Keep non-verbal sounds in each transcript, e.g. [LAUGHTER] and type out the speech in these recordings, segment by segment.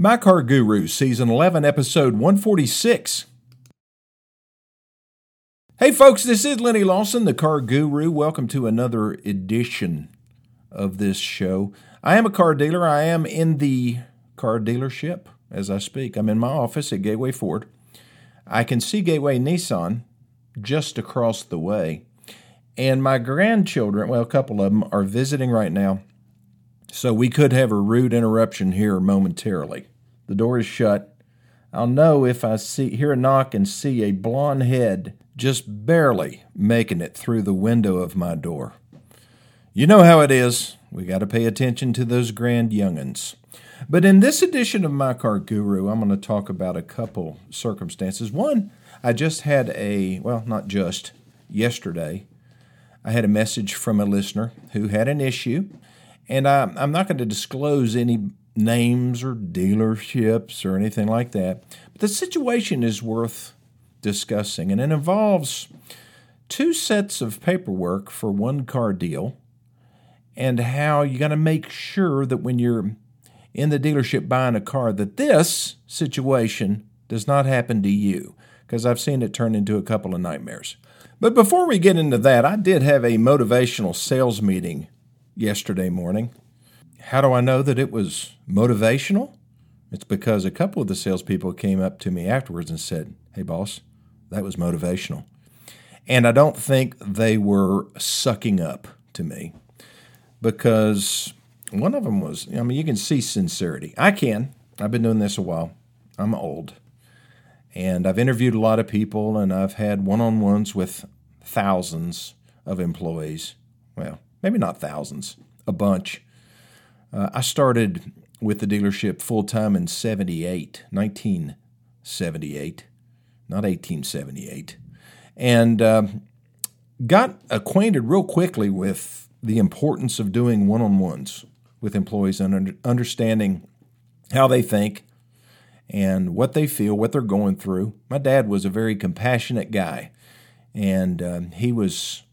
My Car Guru, Season 11, Episode 146. Hey, folks, this is Lennie Lawson, the Car Guru. Welcome to another edition of this show. I am a car dealer. I am in the car dealership as I speak. I'm in my office at Gateway Ford. I can see Gateway Nissan just across the way. And my grandchildren, well, a couple of them, are visiting right now so we could have a rude interruption here momentarily. The door is shut. I'll know if I see hear a knock and see a blonde head just barely making it through the window of my door. You know how it is. We got to pay attention to those grand young'uns. But in this edition of My Car Guru, I'm going to talk about a couple circumstances. One, I just had a, well, not just, yesterday, I had a message from a listener who had an issue and I, I'm not going to disclose any names or dealerships or anything like that. But the situation is worth discussing, and it involves two sets of paperwork for one car deal and how you got to make sure that when you're in the dealership buying a car that this situation does not happen to you because I've seen it turn into a couple of nightmares. But before we get into that, I did have a motivational sales meeting yesterday morning. How do I know that it was motivational? It's because a couple of the salespeople came up to me afterwards and said, Hey, boss, that was motivational. And I don't think they were sucking up to me because one of them was, I mean, you can see sincerity. I can. I've been doing this a while. I'm old. And I've interviewed a lot of people and I've had one on ones with thousands of employees. Well, maybe not thousands, a bunch. Uh, I started with the dealership full time in 78, 1978, not 1878, and um, got acquainted real quickly with the importance of doing one on ones with employees and understanding how they think and what they feel, what they're going through. My dad was a very compassionate guy, and um, he was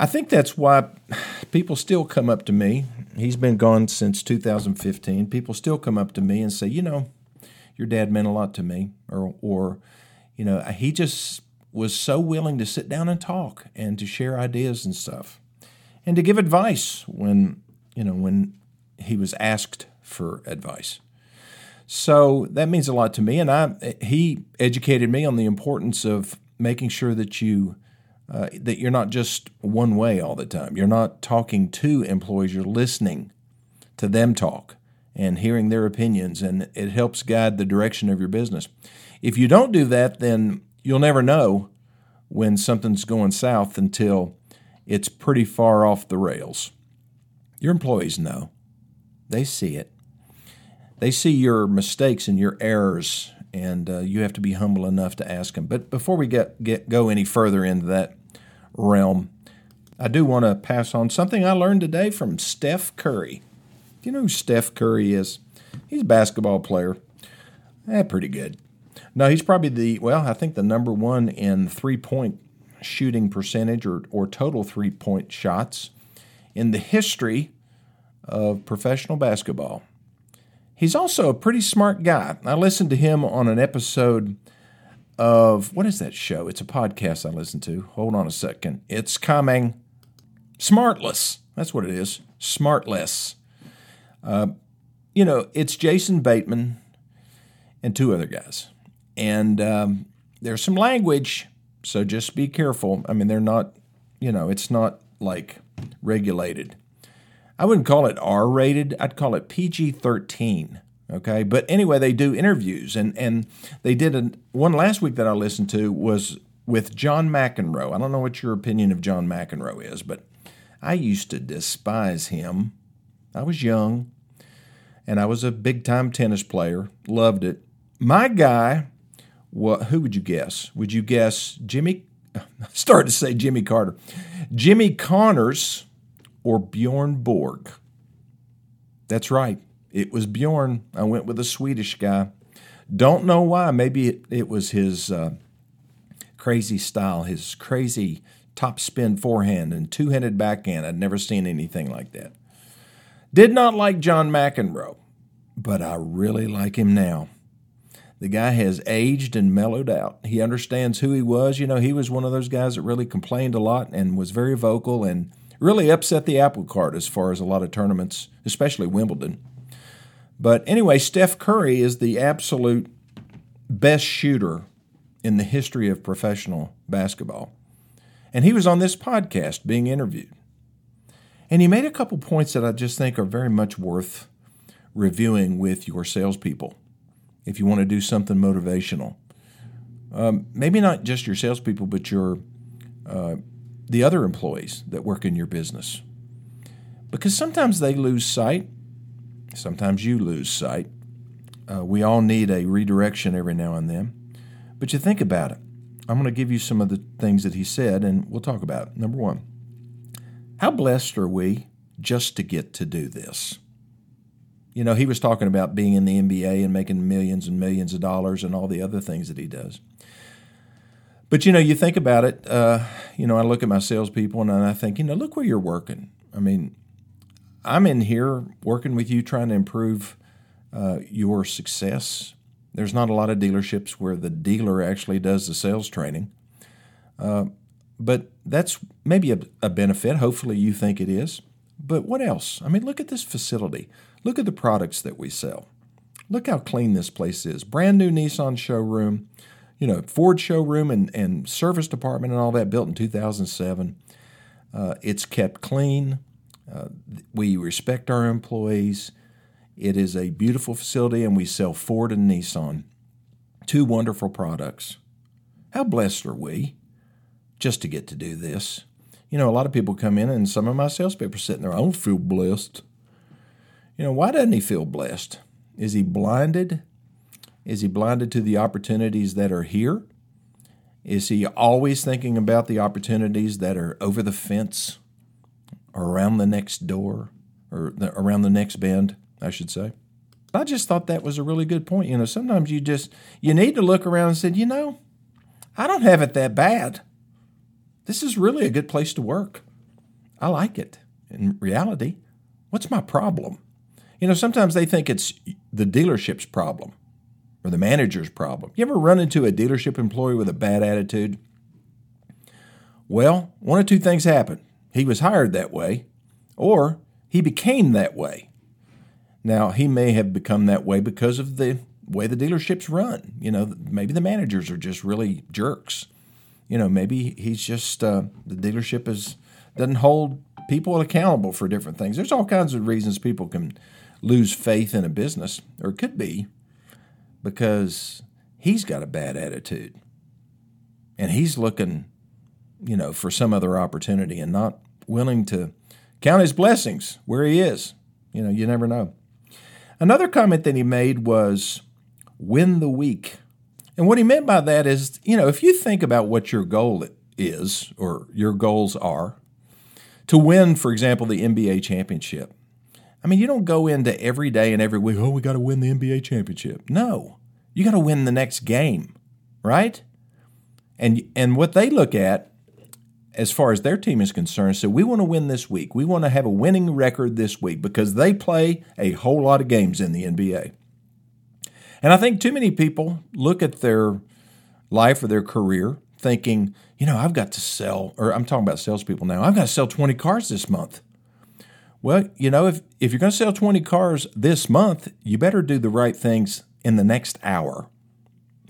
I think that's why people still come up to me. He's been gone since 2015. People still come up to me and say, you know, your dad meant a lot to me, or or you know, he just was so willing to sit down and talk and to share ideas and stuff, and to give advice when you know when he was asked for advice. So that means a lot to me, and I he educated me on the importance of making sure that you uh, that you're not just one way all the time. You're not talking to employees, you're listening to them talk and hearing their opinions, and it helps guide the direction of your business. If you don't do that, then you'll never know when something's going south until it's pretty far off the rails. Your employees know, they see it. They see your mistakes and your errors, and uh, you have to be humble enough to ask them. But before we get, get go any further into that, realm. I do want to pass on something I learned today from Steph Curry. Do you know who Steph Curry is? He's a basketball player. Eh, pretty good. No, he's probably the, well, I think the number one in three point shooting percentage or, or total three point shots in the history of professional basketball. He's also a pretty smart guy. I listened to him on an episode of what is that show? It's a podcast I listen to. Hold on a second. It's coming. Smartless. That's what it is. Smartless. Uh, you know, it's Jason Bateman and two other guys. And um, there's some language, so just be careful. I mean, they're not, you know, it's not like regulated. I wouldn't call it R rated, I'd call it PG 13. Okay, but anyway, they do interviews, and and they did a, one last week that I listened to was with John McEnroe. I don't know what your opinion of John McEnroe is, but I used to despise him. I was young, and I was a big time tennis player. Loved it. My guy, what? Who would you guess? Would you guess Jimmy? I [LAUGHS] started to say Jimmy Carter, Jimmy Connors, or Bjorn Borg. That's right. It was Bjorn. I went with a Swedish guy. Don't know why. Maybe it, it was his uh, crazy style, his crazy top spin forehand and two handed backhand. I'd never seen anything like that. Did not like John McEnroe, but I really like him now. The guy has aged and mellowed out. He understands who he was. You know, he was one of those guys that really complained a lot and was very vocal and really upset the apple cart as far as a lot of tournaments, especially Wimbledon. But anyway, Steph Curry is the absolute best shooter in the history of professional basketball. And he was on this podcast being interviewed. And he made a couple points that I just think are very much worth reviewing with your salespeople if you want to do something motivational. Um, maybe not just your salespeople, but your uh, the other employees that work in your business, because sometimes they lose sight. Sometimes you lose sight. Uh, we all need a redirection every now and then. But you think about it. I'm going to give you some of the things that he said, and we'll talk about it. Number one, how blessed are we just to get to do this? You know, he was talking about being in the NBA and making millions and millions of dollars and all the other things that he does. But you know, you think about it. Uh, you know, I look at my salespeople and I think, you know, look where you're working. I mean, I'm in here working with you, trying to improve uh, your success. There's not a lot of dealerships where the dealer actually does the sales training, uh, but that's maybe a, a benefit. Hopefully, you think it is. But what else? I mean, look at this facility. Look at the products that we sell. Look how clean this place is. Brand new Nissan showroom, you know, Ford showroom and, and service department and all that built in 2007. Uh, it's kept clean. Uh, we respect our employees. It is a beautiful facility, and we sell Ford and Nissan. Two wonderful products. How blessed are we just to get to do this? You know, a lot of people come in, and some of my salespeople are sitting there, I don't feel blessed. You know, why doesn't he feel blessed? Is he blinded? Is he blinded to the opportunities that are here? Is he always thinking about the opportunities that are over the fence or around the next door or the, around the next bend, I should say? I just thought that was a really good point. You know, sometimes you just you need to look around and say, you know, I don't have it that bad. This is really a good place to work. I like it. In reality, what's my problem? You know, sometimes they think it's the dealership's problem or the manager's problem. You ever run into a dealership employee with a bad attitude? Well, one of two things happened. He was hired that way, or he became that way. Now, he may have become that way because of the way the dealerships run. You know, maybe the managers are just really jerks. You know, maybe he's just uh, the dealership is doesn't hold people accountable for different things. There's all kinds of reasons people can lose faith in a business, or it could be because he's got a bad attitude and he's looking, you know, for some other opportunity and not willing to count his blessings where he is. You know, you never know. Another comment that he made was win the week. And what he meant by that is, you know, if you think about what your goal is or your goals are, to win, for example, the NBA championship, I mean, you don't go into every day and every week, oh, we got to win the NBA championship. No, you got to win the next game, right? And and what they look at as far as their team is concerned, so we want to win this week. We want to have a winning record this week because they play a whole lot of games in the NBA. And I think too many people look at their life or their career thinking, you know, I've got to sell, or I'm talking about salespeople now, I've got to sell 20 cars this month. Well, you know, if, if you're going to sell 20 cars this month, you better do the right things in the next hour,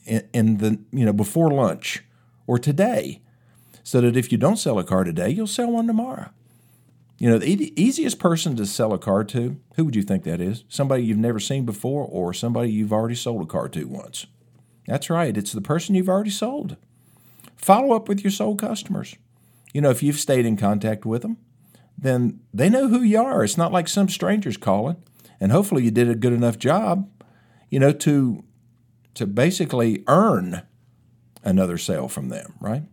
in, in the, you know, before lunch or today, so that if you don't sell a car today, you'll sell one tomorrow. You know, the easiest person to sell a car to, who would you think that is? Somebody you've never seen before or somebody you've already sold a car to once? That's right, it's the person you've already sold. Follow up with your sold customers. You know, if you've stayed in contact with them, then they know who you are. It's not like some strangers calling. And hopefully you did a good enough job, you know, to to basically earn another sale from them, right?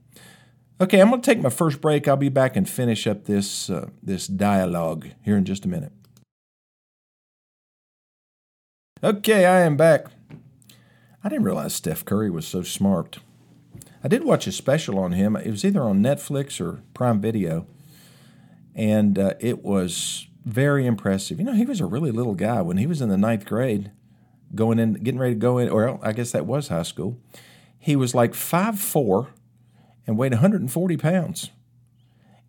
Okay, I'm going to take my first break. I'll be back and finish up this uh, this dialogue here in just a minute. Okay, I am back. I didn't realize Steph Curry was so smart. I did watch a special on him. It was either on Netflix or Prime Video and uh, it was very impressive. You know, he was a really little guy when he was in the ninth grade, going in, getting ready to go in, or I guess that was high school. He was like five four, and weighed 140 pounds.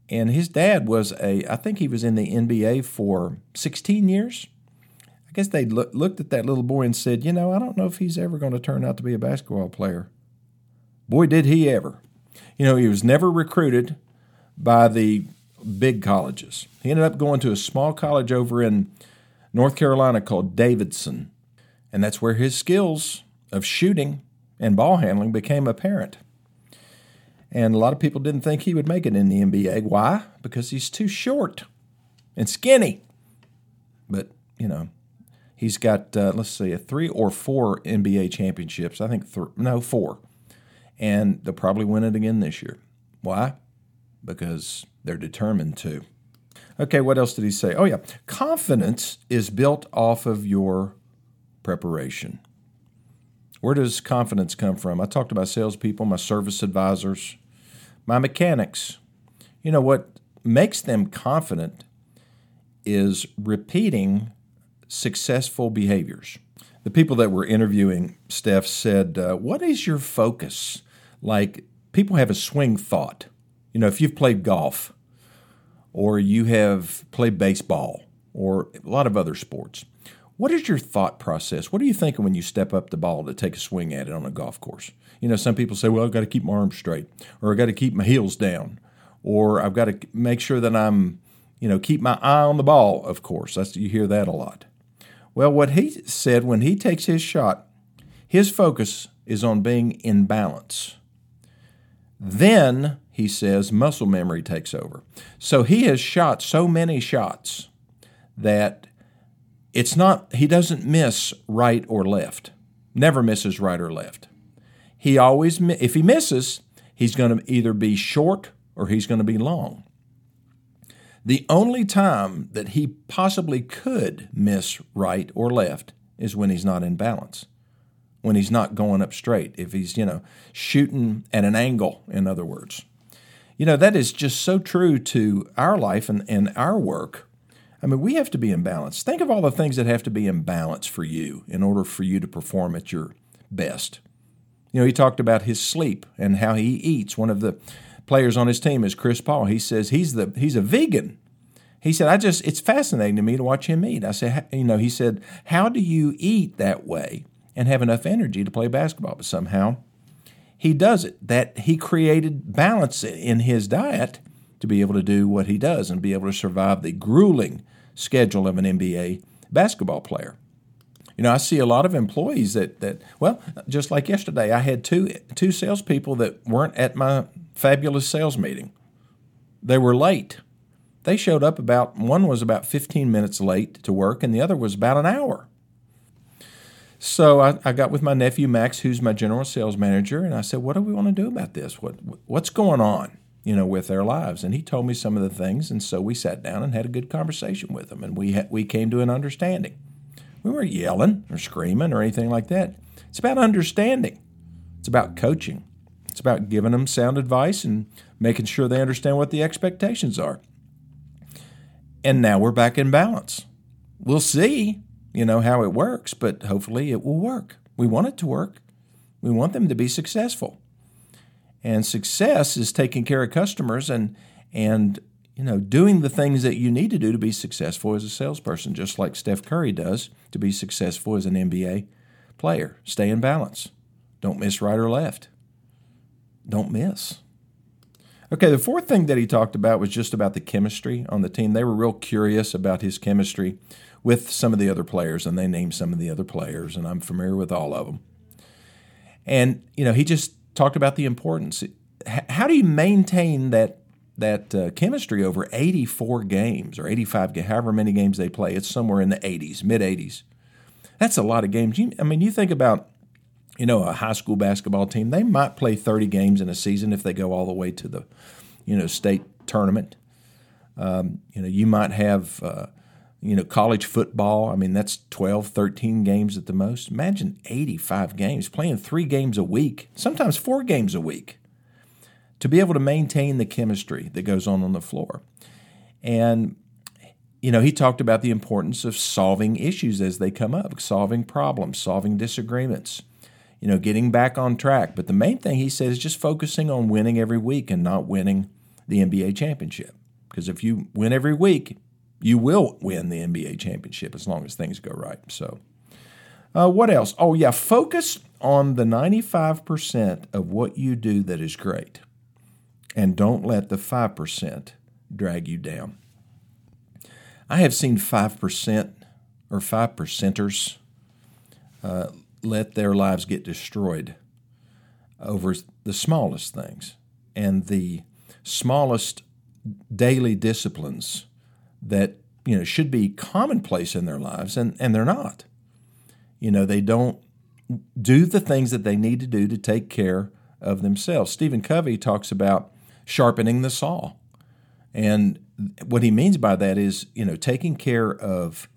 And his dad was a, I think he was in the NBA for 16 years. I guess they look, looked at that little boy and said, you know, I don't know if he's ever going to turn out to be a basketball player. Boy, did he ever. You know, he was never recruited by the big colleges. He ended up going to a small college over in North Carolina called Davidson. And that's where his skills of shooting and ball handling became apparent. And a lot of people didn't think he would make it in the NBA. Why? Because he's too short and skinny. But, you know, he's got, uh, let's see, a three or four NBA championships. I think, th- no, four. And they'll probably win it again this year. Why? Because they're determined to. Okay, what else did he say? Oh, yeah. Confidence is built off of your preparation. Where does confidence come from? I talked about salespeople, my service advisors, my mechanics. You know what makes them confident is repeating successful behaviors. The people that were interviewing Steph said, uh, What is your focus? Like, people have a swing thought. You know, if you've played golf or you have played baseball or a lot of other sports, what is your thought process? What are you thinking when you step up the ball to take a swing at it on a golf course? You know, some people say, well, I've got to keep my arms straight, or I've got to keep my heels down, or I've got to make sure that I'm, you know, keep my eye on the ball, of course. That's, you hear that a lot. Well, what he said when he takes his shot, his focus is on being in balance. Then, he says, muscle memory takes over. So he has shot so many shots that it's not, he doesn't miss right or left. Never misses right or left. He always, if he misses, he's going to either be short or he's going to be long. The only time that he possibly could miss right or left is when he's not in balance, when he's not going up straight, if he's, you know, shooting at an angle, in other words. You know, that is just so true to our life and, and our work I mean, we have to be in balance. Think of all the things that have to be in balance for you in order for you to perform at your best. You know, he talked about his sleep and how he eats. One of the players on his team is Chris Paul. He says he's the he's a vegan. He said, I just it's fascinating to me to watch him eat. I said, you know, he said, how do you eat that way and have enough energy to play basketball? But somehow he does it. That he created balance in his diet to be able to do what he does and be able to survive the grueling schedule of an NBA basketball player. You know, I see a lot of employees that, that well, just like yesterday, I had two two salespeople that weren't at my fabulous sales meeting. They were late. They showed up about one was about 15 minutes late to work, and the other was about an hour. So I, I got with my nephew Max, who's my general sales manager, and I said, "What do we want to do about this? What what's going on?" You know, with their lives. And he told me some of the things, and so we sat down and had a good conversation with him, and we ha- we came to an understanding. We weren't yelling or screaming or anything like that. It's about understanding. It's about coaching. It's about giving them sound advice and making sure they understand what the expectations are. And now we're back in balance. We'll see, you know, how it works, but hopefully it will work. We want it to work. We want them to be successful. And success is taking care of customers and and you know doing the things that you need to do to be successful as a salesperson, just like Steph Curry does to be successful as an NBA player. Stay in balance. Don't miss right or left. Don't miss. Okay, the fourth thing that he talked about was just about the chemistry on the team. They were real curious about his chemistry with some of the other players, and they named some of the other players, and I'm familiar with all of them. And, you know, he just talked about the importance. How do you maintain that that uh, chemistry over 84 games or 85, however many games they play? It's somewhere in the 80s, mid 80s. That's a lot of games. You, I mean, you think about you know a high school basketball team. They might play 30 games in a season if they go all the way to the you know state tournament. Um, you know, you might have uh, you know, college football, I mean, that's 12, 13 games at the most. Imagine 85 games, playing three games a week, sometimes four games a week, to be able to maintain the chemistry that goes on on the floor. And you know, he talked about the importance of solving issues as they come up, solving problems, solving disagreements, you know, getting back on track. But the main thing he said is just focusing on winning every week and not winning the NBA championship. Because if you win every week, you will win the NBA championship as long as things go right. So, uh, what else? Oh, yeah, focus on the 95% of what you do that is great and don't let the 5% drag you down. I have seen 5% or 5 percenters uh, let their lives get destroyed over the smallest things and the smallest daily disciplines that you know should be commonplace in their lives and, and they're not. You know they don't do the things that they need to do to take care of themselves. Stephen covey talks about sharpening the saw. And what he means by that is, you know, taking care of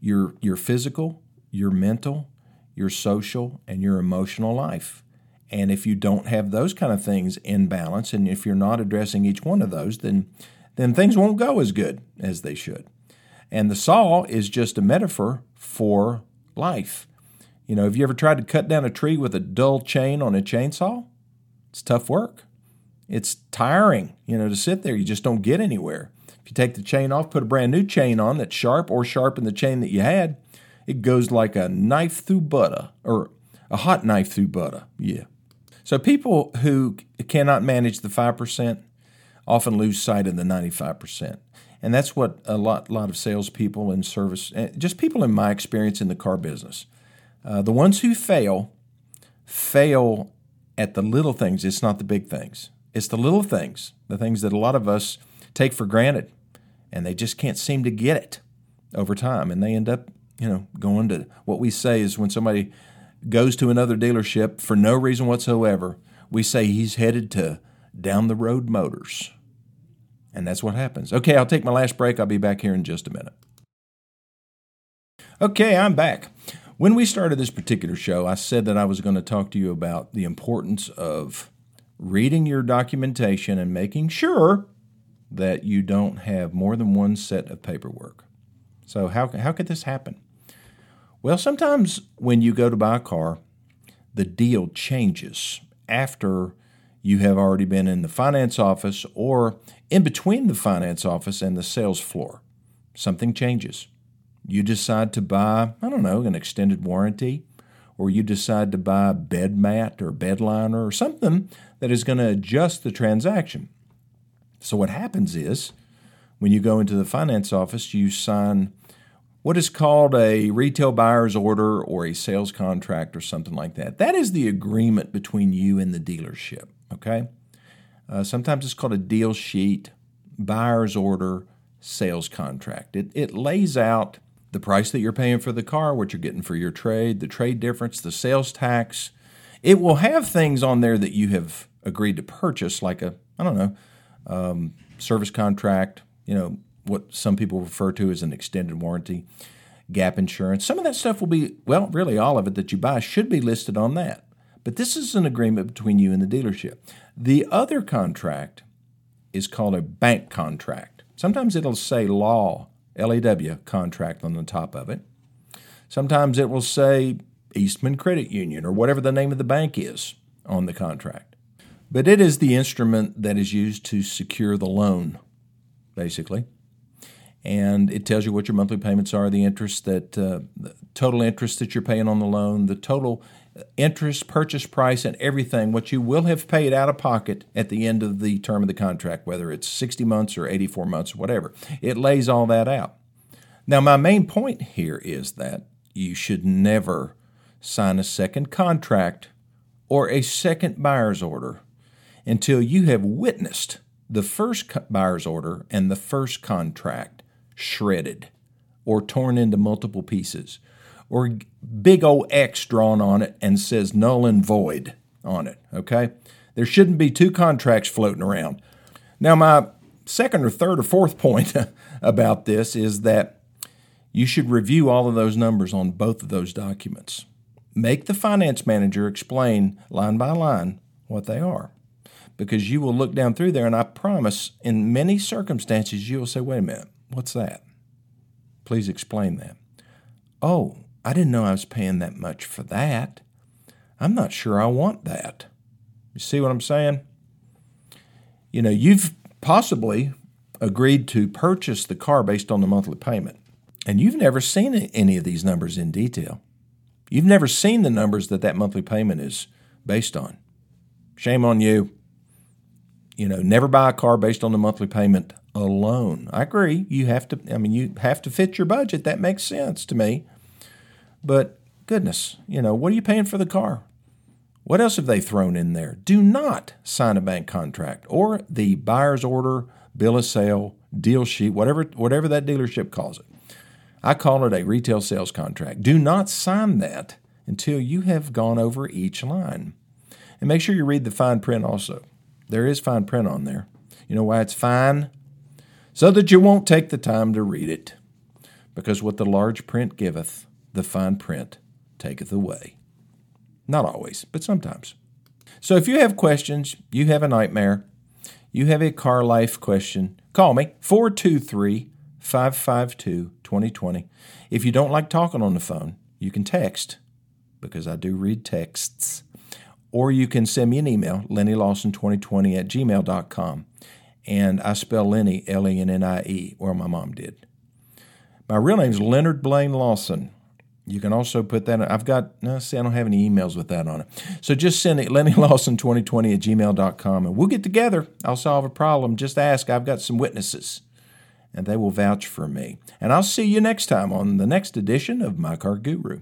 your your physical, your mental, your social, and your emotional life. And if you don't have those kind of things in balance, and if you're not addressing each one of those, then then things won't go as good as they should. And the saw is just a metaphor for life. You know, have you ever tried to cut down a tree with a dull chain on a chainsaw? It's tough work. It's tiring, you know, to sit there. You just don't get anywhere. If you take the chain off, put a brand new chain on that's sharp, or sharpen the chain that you had, it goes like a knife through butter, or a hot knife through butter. Yeah. So people who cannot manage the 5% often lose sight of the 95%. And that's what a lot, lot of salespeople and service, eh, just people in my experience in the car business, uh, the ones who fail, fail at the little things. It's not the big things. It's the little things, the things that a lot of us take for granted, and they just can't seem to get it over time. And they end up, you know, going to what we say is when somebody goes to another dealership for no reason whatsoever, we say he's headed to down the road motors. And that's what happens. Okay, I'll take my last break. I'll be back here in just a minute. Okay, I'm back. When we started this particular show, I said that I was going to talk to you about the importance of reading your documentation and making sure that you don't have more than one set of paperwork. So, how, how could this happen? Well, sometimes when you go to buy a car, the deal changes after you have already been in the finance office or in between the finance office and the sales floor. Something changes. You decide to buy, I don't know, an extended warranty, or you decide to buy a bed mat or bed liner or something that is going to adjust the transaction. So, what happens is when you go into the finance office, you sign what is called a retail buyer's order or a sales contract or something like that. That is the agreement between you and the dealership, okay? Uh, sometimes it's called a deal sheet, buyer's order, sales contract. It, it lays out the price that you're paying for the car, what you're getting for your trade, the trade difference, the sales tax. It will have things on there that you have agreed to purchase, like a, I don't know, um, service contract, you know, what some people refer to as an extended warranty, gap insurance. Some of that stuff will be, well, really all of it that you buy should be listed on that. But this is an agreement between you and the dealership. The other contract is called a bank contract. Sometimes it'll say law LAW contract on the top of it. Sometimes it will say Eastman Credit Union or whatever the name of the bank is on the contract. But it is the instrument that is used to secure the loan, basically. And it tells you what your monthly payments are, the interest that, uh, the total interest that you're paying on the loan, the total interest, purchase price, and everything, what you will have paid out of pocket at the end of the term of the contract, whether it's 60 months or 84 months or whatever. It lays all that out. Now, my main point here is that you should never sign a second contract or a second buyer's order until you have witnessed the first buyer's order and the first contract shredded or torn into multiple pieces or big old X drawn on it and says null and void on it. Okay? There shouldn't be two contracts floating around. Now, my second or third or fourth [LAUGHS] point about this is that you should review all of those numbers on both of those documents. Make the finance manager explain line by line what they are. Because you will look down through there, and I promise, in many circumstances, you will say, wait a minute, what's that? Please explain that. Oh, I didn't know I was paying that much for that. I'm not sure I want that. You see what I'm saying? You know, you've possibly agreed to purchase the car based on the monthly payment, and you've never seen any of these numbers in detail. You've never seen the numbers that that monthly payment is based on. Shame on you. You know, never buy a car based on the monthly payment alone. I agree. You have to, I mean, you have to fit your budget. That makes sense to me. But goodness, you know, what are you paying for the car? What else have they thrown in there? Do not sign a bank contract or the buyer's order, bill of sale, deal sheet, whatever, whatever that dealership calls it. I call it a retail sales contract. Do not sign that until you have gone over each line. And make sure you read the fine print also. There is fine print on there. You know why it's fine? So that you won't take the time to read it. Because what the large print giveth, the fine print taketh away. Not always, but sometimes. So if you have questions, you have a nightmare, you have a car life question, call me 423 552 2020. If you don't like talking on the phone, you can text because I do read texts. Or you can send me an email, lennielawson2020 at gmail.com. And I spell Lennie, L E N N I E, or my mom did. My real name is Leonard Blaine Lawson. You can also put that. I've got. No, see, I don't have any emails with that on it. So just send it lennielawson2020 at gmail.com and we'll get together. I'll solve a problem. Just ask. I've got some witnesses and they will vouch for me. And I'll see you next time on the next edition of My Car Guru.